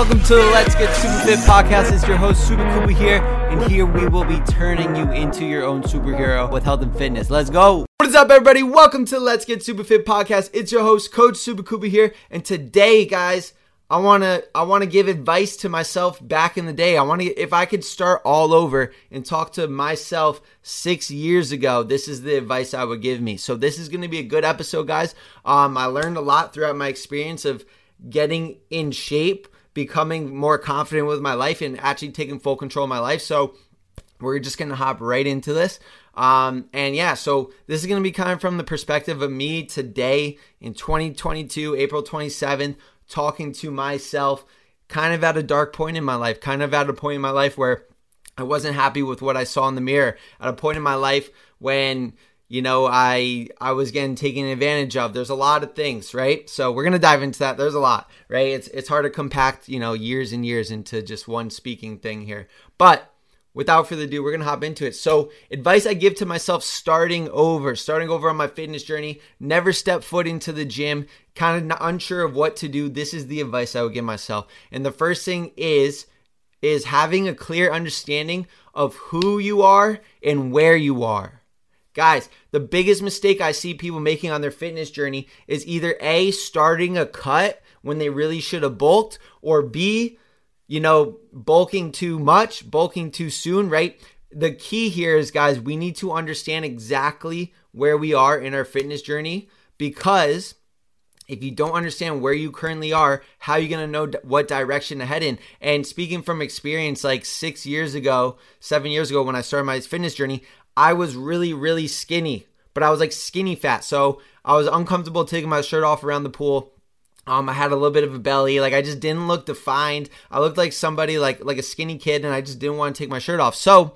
welcome to the Let's Get Super Fit podcast. It's your host, Super Kuba here, and here we will be turning you into your own superhero with health and fitness. Let's go. What is up, everybody? Welcome to the Let's Get Super Fit podcast. It's your host, Coach Super Kuba here, and today, guys, I wanna I wanna give advice to myself back in the day. I wanna if I could start all over and talk to myself six years ago. This is the advice I would give me. So this is gonna be a good episode, guys. Um, I learned a lot throughout my experience of getting in shape, becoming more confident with my life, and actually taking full control of my life. So we're just gonna hop right into this. Um, and yeah, so this is gonna be of from the perspective of me today in 2022, April 27th talking to myself kind of at a dark point in my life, kind of at a point in my life where I wasn't happy with what I saw in the mirror, at a point in my life when you know I I was getting taken advantage of. There's a lot of things, right? So we're gonna dive into that. There's a lot, right? It's it's hard to compact you know years and years into just one speaking thing here, but without further ado, we're gonna hop into it. So, advice I give to myself starting over, starting over on my fitness journey, never step foot into the gym, kind of unsure of what to do. This is the advice I would give myself. And the first thing is is having a clear understanding of who you are and where you are. Guys, the biggest mistake I see people making on their fitness journey is either A, starting a cut when they really should have bulked, or B, you know, bulking too much, bulking too soon, right? The key here is, guys, we need to understand exactly where we are in our fitness journey because if you don't understand where you currently are, how are you going to know what direction to head in? And speaking from experience, like six years ago, seven years ago, when I started my fitness journey, I was really, really skinny, but I was like skinny fat. So I was uncomfortable taking my shirt off around the pool. Um, I had a little bit of a belly. Like I just didn't look defined. I looked like somebody like like a skinny kid, and I just didn't want to take my shirt off. So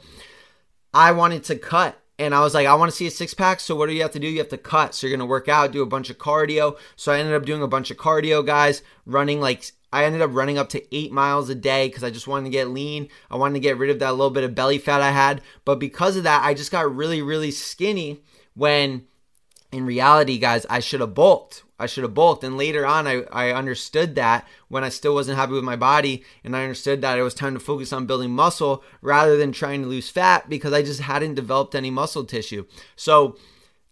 I wanted to cut. And I was like, I want to see a six pack. So what do you have to do? You have to cut. So you're gonna work out, do a bunch of cardio. So I ended up doing a bunch of cardio, guys, running like I ended up running up to eight miles a day because I just wanted to get lean. I wanted to get rid of that little bit of belly fat I had. But because of that, I just got really, really skinny when in reality, guys, I should have bulked. I should have bulked. And later on, I, I understood that when I still wasn't happy with my body. And I understood that it was time to focus on building muscle rather than trying to lose fat because I just hadn't developed any muscle tissue. So,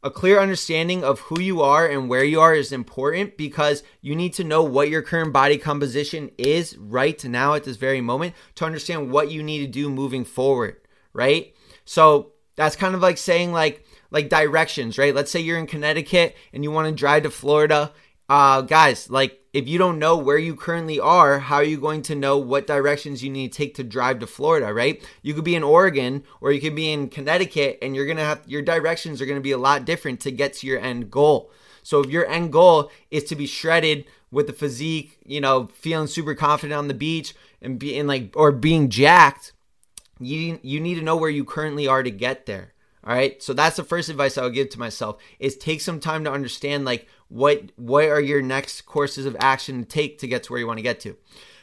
a clear understanding of who you are and where you are is important because you need to know what your current body composition is right now at this very moment to understand what you need to do moving forward, right? So, that's kind of like saying, like, like directions, right? Let's say you're in Connecticut and you want to drive to Florida. Uh, guys, like if you don't know where you currently are, how are you going to know what directions you need to take to drive to Florida, right? You could be in Oregon or you could be in Connecticut and you're going to have your directions are going to be a lot different to get to your end goal. So if your end goal is to be shredded with the physique, you know, feeling super confident on the beach and being like or being jacked, you you need to know where you currently are to get there. All right. So that's the first advice I would give to myself is take some time to understand like what what are your next courses of action to take to get to where you want to get to.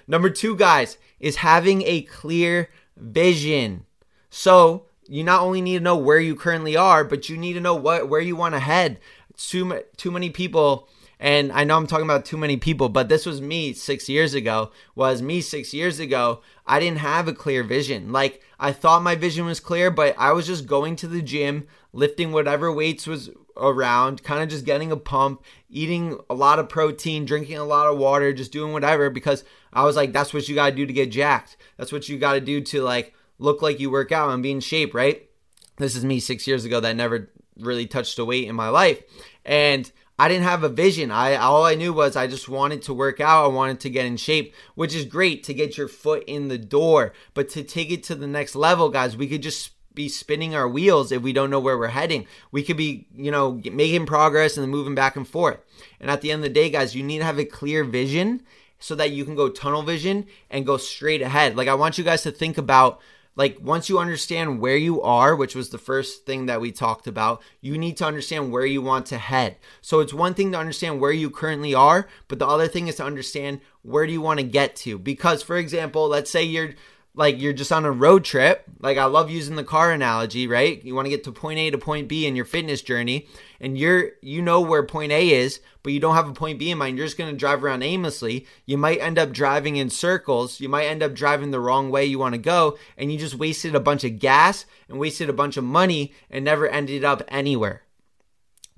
Number 2 guys is having a clear vision. So, you not only need to know where you currently are, but you need to know what where you want to head. Too too many people and I know I'm talking about too many people, but this was me six years ago. Was me six years ago. I didn't have a clear vision. Like I thought my vision was clear, but I was just going to the gym, lifting whatever weights was around, kind of just getting a pump, eating a lot of protein, drinking a lot of water, just doing whatever because I was like, that's what you gotta do to get jacked. That's what you gotta do to like look like you work out and be in shape, right? This is me six years ago that never really touched a weight in my life. And I didn't have a vision. I all I knew was I just wanted to work out. I wanted to get in shape, which is great to get your foot in the door. But to take it to the next level, guys, we could just be spinning our wheels if we don't know where we're heading. We could be, you know, making progress and then moving back and forth. And at the end of the day, guys, you need to have a clear vision so that you can go tunnel vision and go straight ahead. Like I want you guys to think about like once you understand where you are, which was the first thing that we talked about, you need to understand where you want to head. So it's one thing to understand where you currently are, but the other thing is to understand where do you want to get to? Because for example, let's say you're like you're just on a road trip. Like I love using the car analogy, right? You want to get to point A to point B in your fitness journey and you're you know where point A is, but you don't have a point B in mind. You're just going to drive around aimlessly. You might end up driving in circles. You might end up driving the wrong way you want to go and you just wasted a bunch of gas and wasted a bunch of money and never ended up anywhere.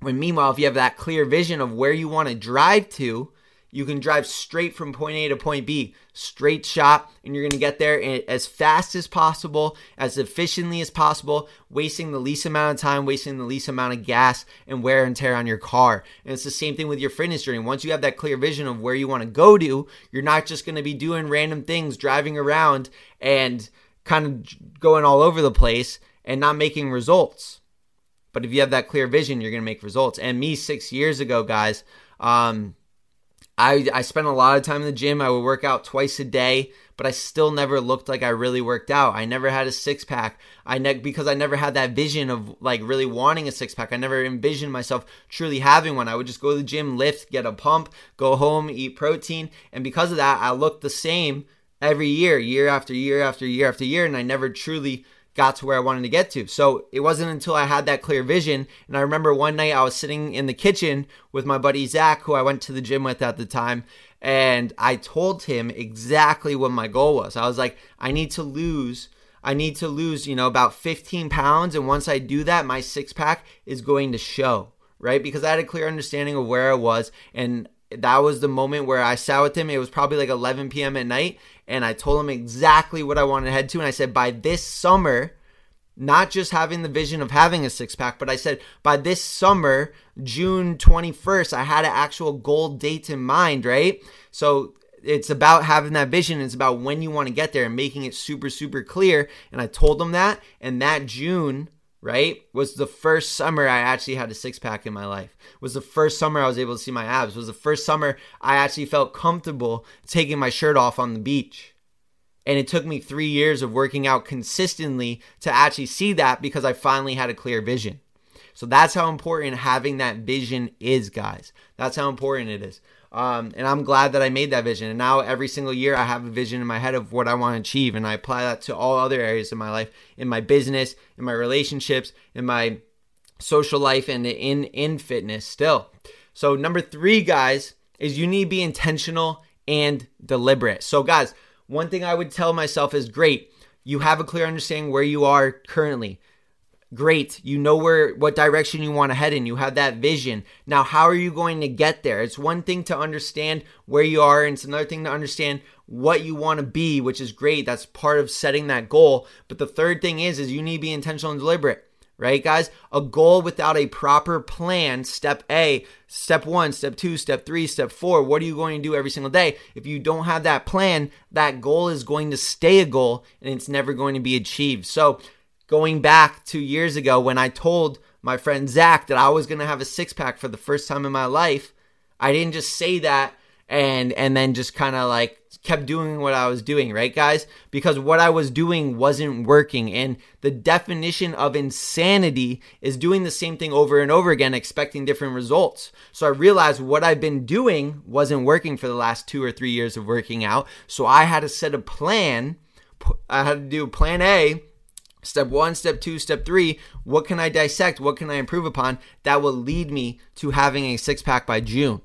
When meanwhile, if you have that clear vision of where you want to drive to, you can drive straight from point A to point B, straight shot, and you're to get there as fast as possible, as efficiently as possible, wasting the least amount of time, wasting the least amount of gas and wear and tear on your car. And it's the same thing with your fitness journey. Once you have that clear vision of where you want to go to, you're not just to be doing random things, driving around and kind of going all over the place and not making results. But if you have that clear vision, you're going to make results. And me six years ago, guys, um, I, I spent a lot of time in the gym. I would work out twice a day, but I still never looked like I really worked out. I never had a six pack. I ne- because I never had that vision of like really wanting a six pack. I never envisioned myself truly having one. I would just go to the gym, lift, get a pump, go home, eat protein, and because of that, I looked the same every year, year after year after year after year, and I never truly got to where I wanted to get to. So it wasn't until I had that clear vision. And I remember one night I was sitting in the kitchen with my buddy Zach, who I went to the gym with at the time. And I told him exactly what my goal was. I was like, I need to lose. I need to lose, you know, about 15 pounds. And once I do that, my six pack is going to show, right? Because I had a clear understanding of where I was. And that was the moment where I sat with him. It was probably like 11 p.m. at night, and I told him exactly what I wanted to head to. And I said, by this summer, not just having the vision of having a six pack, but I said, by this summer, June 21st, I had an actual goal date in mind, right? So it's about having that vision. It's about when you want to get there and making it super, super clear. And I told him that. And that June, right? Was the first summer I actually had a six pack in my life. Was the first summer I was able to see my abs. Was the first summer I actually felt comfortable taking my shirt off on the beach. And it took me three years of working out consistently to actually see that because I finally had a clear vision. So that's how important having that vision is, guys. That's how important it is. Um, and I'm glad that I made that vision. And now every single year I have a vision in my head of what I want to achieve. And I apply that to all other areas of my life, in my business, in my relationships, in my social life, and in, in fitness still. So, number three, guys, is you need to be intentional and deliberate. So, guys, one thing I would tell myself is great. You have a clear understanding where you are currently great. You know where what direction you want to head in. You have that vision. Now how are you going to get there? It's one thing to understand where you are and it's another thing to understand what you want to be which is great. That's part of setting that goal. But the third thing is is you need to be intentional and deliberate right guys? A goal without a proper plan step a step 1 step 2 step 3 step 4 what are you going to do every single day? If you don't have that plan that goal is going to stay a goal and it's never going to be achieved. So going back two years ago when I told my friend Zach that I was going to have a six pack for the first time in my life. I didn't just say that and and then just kind of like kept doing what I was doing, right guys? Because what I was doing wasn't working and the definition of insanity is doing the same thing over and over again expecting different results. So I realized what I've been doing wasn't working for the last 2 or 3 years of working out. So I had to set a plan. I had to do plan A Step one, step two, step three, what can I dissect? What can I improve upon that will lead me to having a six pack by June?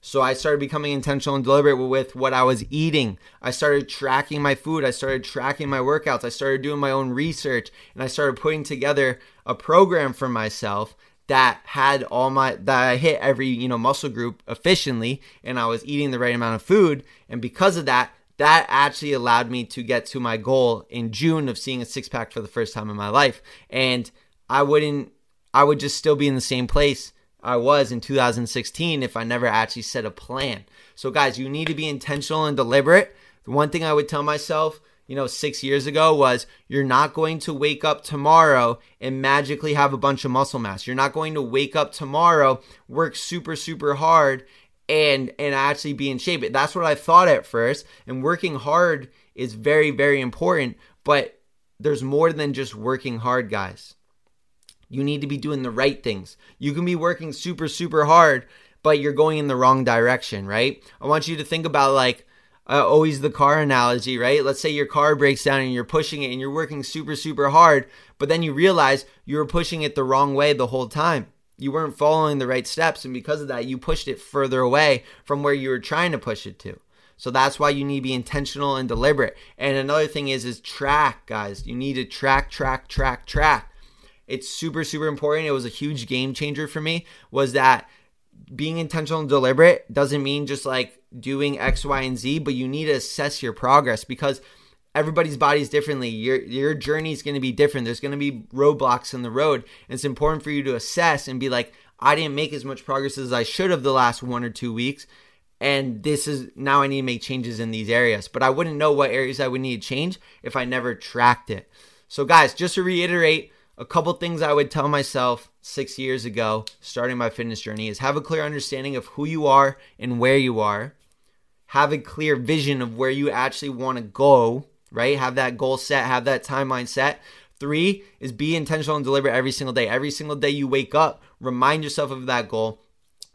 So I started becoming intentional and deliberate with what I was eating. I started tracking my food. I started tracking my workouts. I started doing my own research and I started putting together a program for myself that had all my that I hit every, you know, muscle group efficiently and I was eating the right amount of food and because of that that actually allowed me to get to my goal in June of seeing a six pack for the first time in my life. And I wouldn't, I would just still be in the same place I was in 2016 if I never actually set a plan. So, guys, you need to be intentional and deliberate. The one thing I would tell myself, you know, six years ago was you're not going to wake up tomorrow and magically have a bunch of muscle mass. You're not going to wake up tomorrow, work super, super hard, and and actually be in shape. That's what I thought at first. And working hard is very very important, but there's more than just working hard, guys. You need to be doing the right things. You can be working super super hard, but you're going in the wrong direction, right? I want you to think about like uh, always the car analogy, right? Let's say your car breaks down and you're pushing it and you're working super, super hard, but then you realize you were pushing it the wrong way the whole time. You weren't following the right steps, and because of that, you pushed it further away from where you were trying to push it to. So that's why you need to be intentional and deliberate. And another thing is is track, guys. You need to track, track, track, track. It's super, super important. It was a huge game changer for me. Was that being intentional and deliberate doesn't mean just like doing X, Y, and Z, but you need to assess your progress because everybody's body is differently. Your your journey is going to be different. There's going to be roadblocks in the road. And it's important for you to assess and be like, I didn't make as much progress as I should have the last one or two weeks. And this is now I need to make changes in these areas. But I wouldn't know what areas I would need to change if I never tracked it. So guys, just to reiterate, a couple things I would tell myself six years ago, starting my fitness journey, is have a clear understanding of who you are and where you are. Have a clear vision of where you actually want to go, right? Have that goal set, have that timeline set. Three is be intentional and deliberate every single day. Every single day you wake up, remind yourself of that goal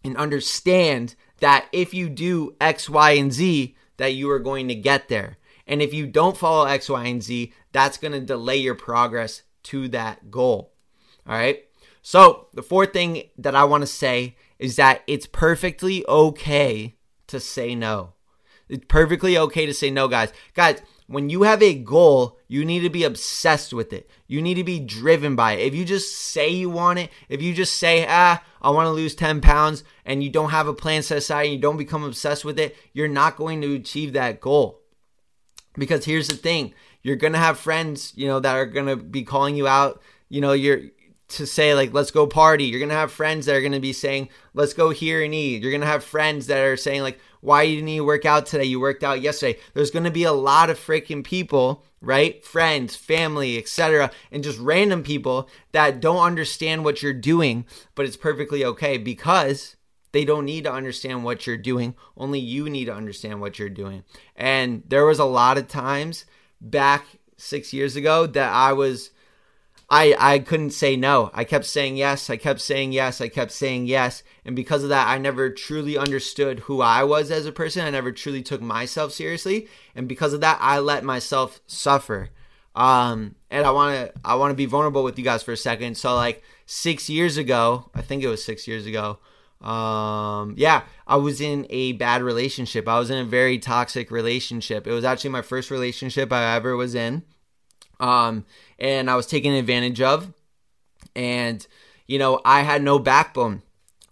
and understand that if you do X, Y, and Z, that you are going to get there. And if you don't follow X, Y, and Z, that's going to delay your progress to that goal. All right. So, the fourth thing that I want to say is that it's perfectly okay to say no. It's perfectly okay to say no, guys. Guys, when you have a goal, you need to be obsessed with it. You need to be driven by it. If you just say you want it, if you just say, ah, I want to lose 10 pounds, and you don't have a plan set aside and you don't become obsessed with it, you're not going to achieve that goal. Because here's the thing you're gonna have friends, you know, that are gonna be calling you out. You know, you're to say like let's go party. You're gonna have friends that are gonna be saying let's go here and eat. You're gonna have friends that are saying like why didn't you work out today? You worked out yesterday. There's gonna be a lot of freaking people right? Friends family etc and just random people that don't understand what you're doing but it's perfectly okay because they don't need to understand what you're doing. Only you need to understand what you're doing. And there was a lot of times back six years ago that I was I I couldn't say no. I kept saying yes, I kept saying yes, I kept saying yes. And because of that, I never truly understood who I was as a person. I never truly took myself seriously. And because of that, I let myself suffer. Um and I wanna I wanna be vulnerable with you guys for a second. So like six years ago, I think it was six years ago, um yeah i was in a bad relationship i was in a very toxic relationship it was actually my first relationship i ever was in um and i was taken advantage of. And you know i had no backbone.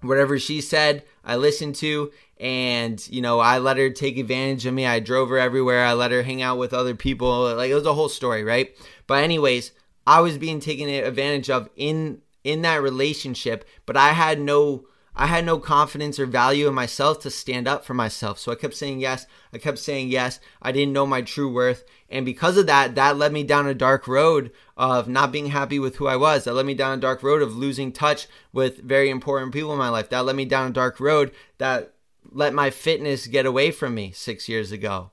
Whatever she said i listened to and you know i let her take advantage of me. I drove her everywhere. I let her hang out with other people. Like it was a whole story right? But anyways i was being taken advantage of in in that relationship but i had no I had no confidence or value in myself to stand up for myself. So I kept saying yes. I kept saying yes. I didn't know my true worth. And because of that, that led me down a dark road of not being happy with who I was. That led me down a dark road of losing touch with very important people in my life. That led me down a dark road that let my fitness get away from me six years ago.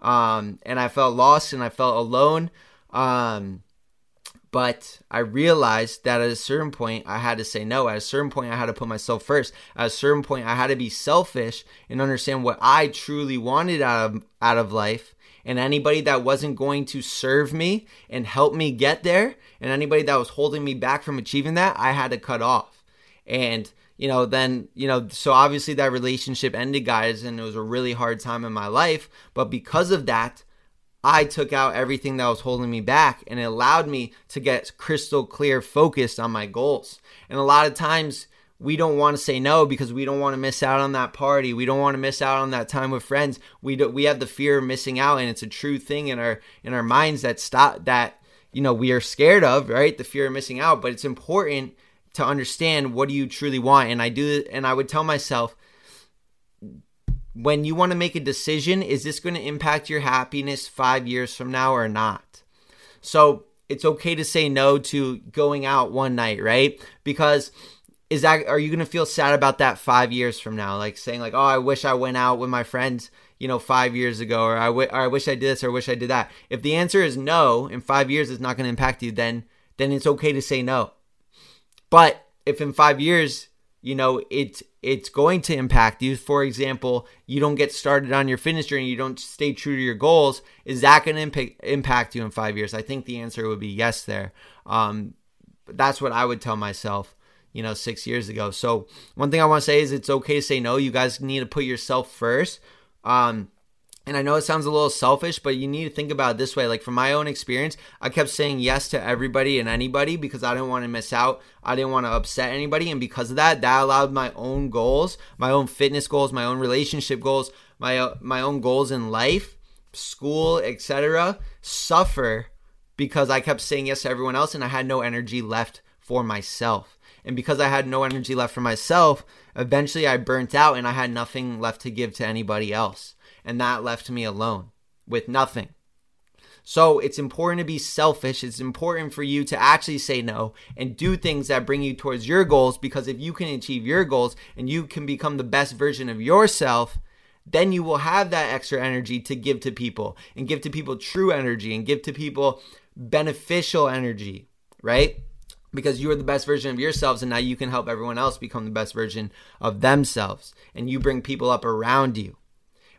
Um, and I felt lost and I felt alone. Um, but I realized that at a certain point, I had to say no. At a certain point, I had to put myself first. At a certain point, I had to be selfish and understand what I truly wanted out of, out of life. And anybody that wasn't going to serve me and help me get there, and anybody that was holding me back from achieving that, I had to cut off. And, you know, then, you know, so obviously that relationship ended, guys, and it was a really hard time in my life. But because of that, I took out everything that was holding me back and it allowed me to get crystal clear focused on my goals. And a lot of times we don't want to say no because we don't want to miss out on that party. We don't want to miss out on that time with friends. We do, we have the fear of missing out and it's a true thing in our in our minds that stop that you know we are scared of, right? The fear of missing out, but it's important to understand what do you truly want and I do and I would tell myself when you want to make a decision, is this going to impact your happiness five years from now or not? So it's okay to say no to going out one night, right? Because is that are you going to feel sad about that five years from now? Like saying like, oh, I wish I went out with my friends, you know, five years ago, or I, w- or I wish I did this, or I wish I did that. If the answer is no, in five years it's not going to impact you, then then it's okay to say no. But if in five years you know it's it's going to impact you. For example you don't get started on your fitness journey you don't stay true to your goals is that going to impact impact you in five years? I think the answer would be yes there. Um, that's what i would tell myself you know six years ago. So one thing i want to say is it's okay to say no. You guys need to put yourself first. Um, and I know it sounds a little selfish, but you need to think about it this way. Like from my own experience, I kept saying yes to everybody and anybody because I didn't want to miss out. I didn't want to upset anybody. And because of that, that allowed my own goals, my own fitness goals, my own relationship goals, my, uh, my own goals in life, school, etc., suffer because I kept saying yes to everyone else and I had no energy left for myself. And because I had no energy left for myself, eventually I burnt out and I had nothing left to give to anybody else and that left me alone with nothing. So it's important to be selfish. It's important for you to actually say no and do things that bring you towards your goals because if you can achieve your goals and you can become the best version of yourself, then you will have that extra energy to give to people and give to people true energy and give to people beneficial energy, right? Because you are the best version of yourselves and now you can help everyone else become the best version of themselves and you bring people up around you.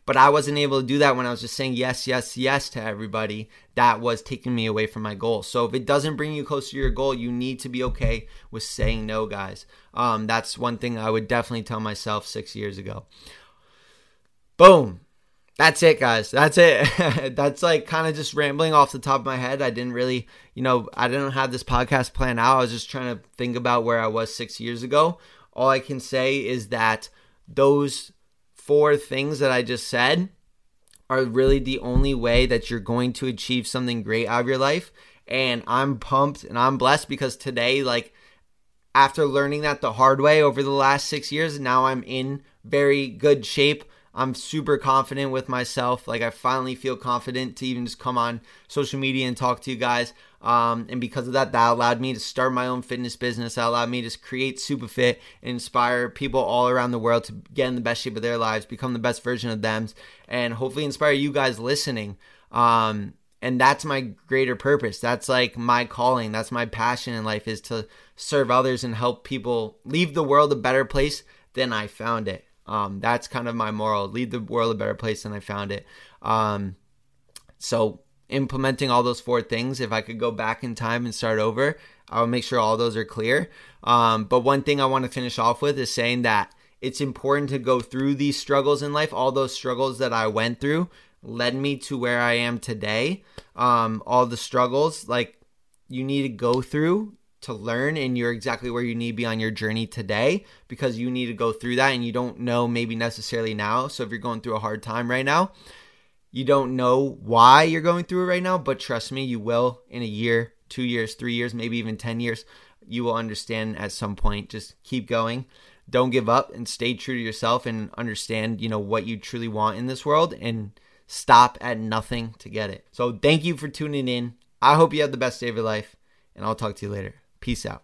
But I wasn't able to do that when I was just saying yes, yes, yes to everybody. That was taking me away from my goal. So if it doesn't bring you closer to your goal, you need to be okay with saying no, guys. Um, that's one thing I would definitely tell myself six years ago. Boom. That's it, guys. That's it. that's like kind of just rambling off the top of my head. I didn't really, you know, I didn't have this podcast planned out. I was just trying to think about where I was six years ago. All I can say is that those four things that I just said are really the only way that you're going to achieve something great out of your life. And I'm pumped and I'm blessed because today, like, after learning that the hard way over the last six years, now I'm in very good shape I'm super confident with myself. Like I finally feel confident to even just come on social media and talk to you guys. Um, and because of that, that allowed me to start my own fitness business. That allowed me to create Superfit and inspire people all around the world to get in the best shape of their lives, become the best version of them, and hopefully inspire you guys listening. Um, and that's my greater purpose. That's like my calling. That's my passion in life is to serve others and help people leave the world a better place than I found it. Um, that's kind of my moral: leave the world a better place than I found it. Um, so implementing all those four things, if I could go back in time and start over, I would make sure all those are clear. Um, but one thing I want to finish off with is saying that it's important to go through these struggles in life. All those struggles that I went through led me to where I am today. Um, all the struggles, like you need to go through to learn and you're exactly where you need to be on your journey today because you need to go through that and you don't know maybe necessarily now. So if you're going through a hard time right now, you don't know why you're going through it right now, but trust me, you will in a year, 2 years, 3 years, maybe even 10 years. You will understand at some point. Just keep going. Don't give up and stay true to yourself and understand, you know, what you truly want in this world and stop at nothing to get it. So, thank you for tuning in. I hope you have the best day of your life, and I'll talk to you later. Peace out.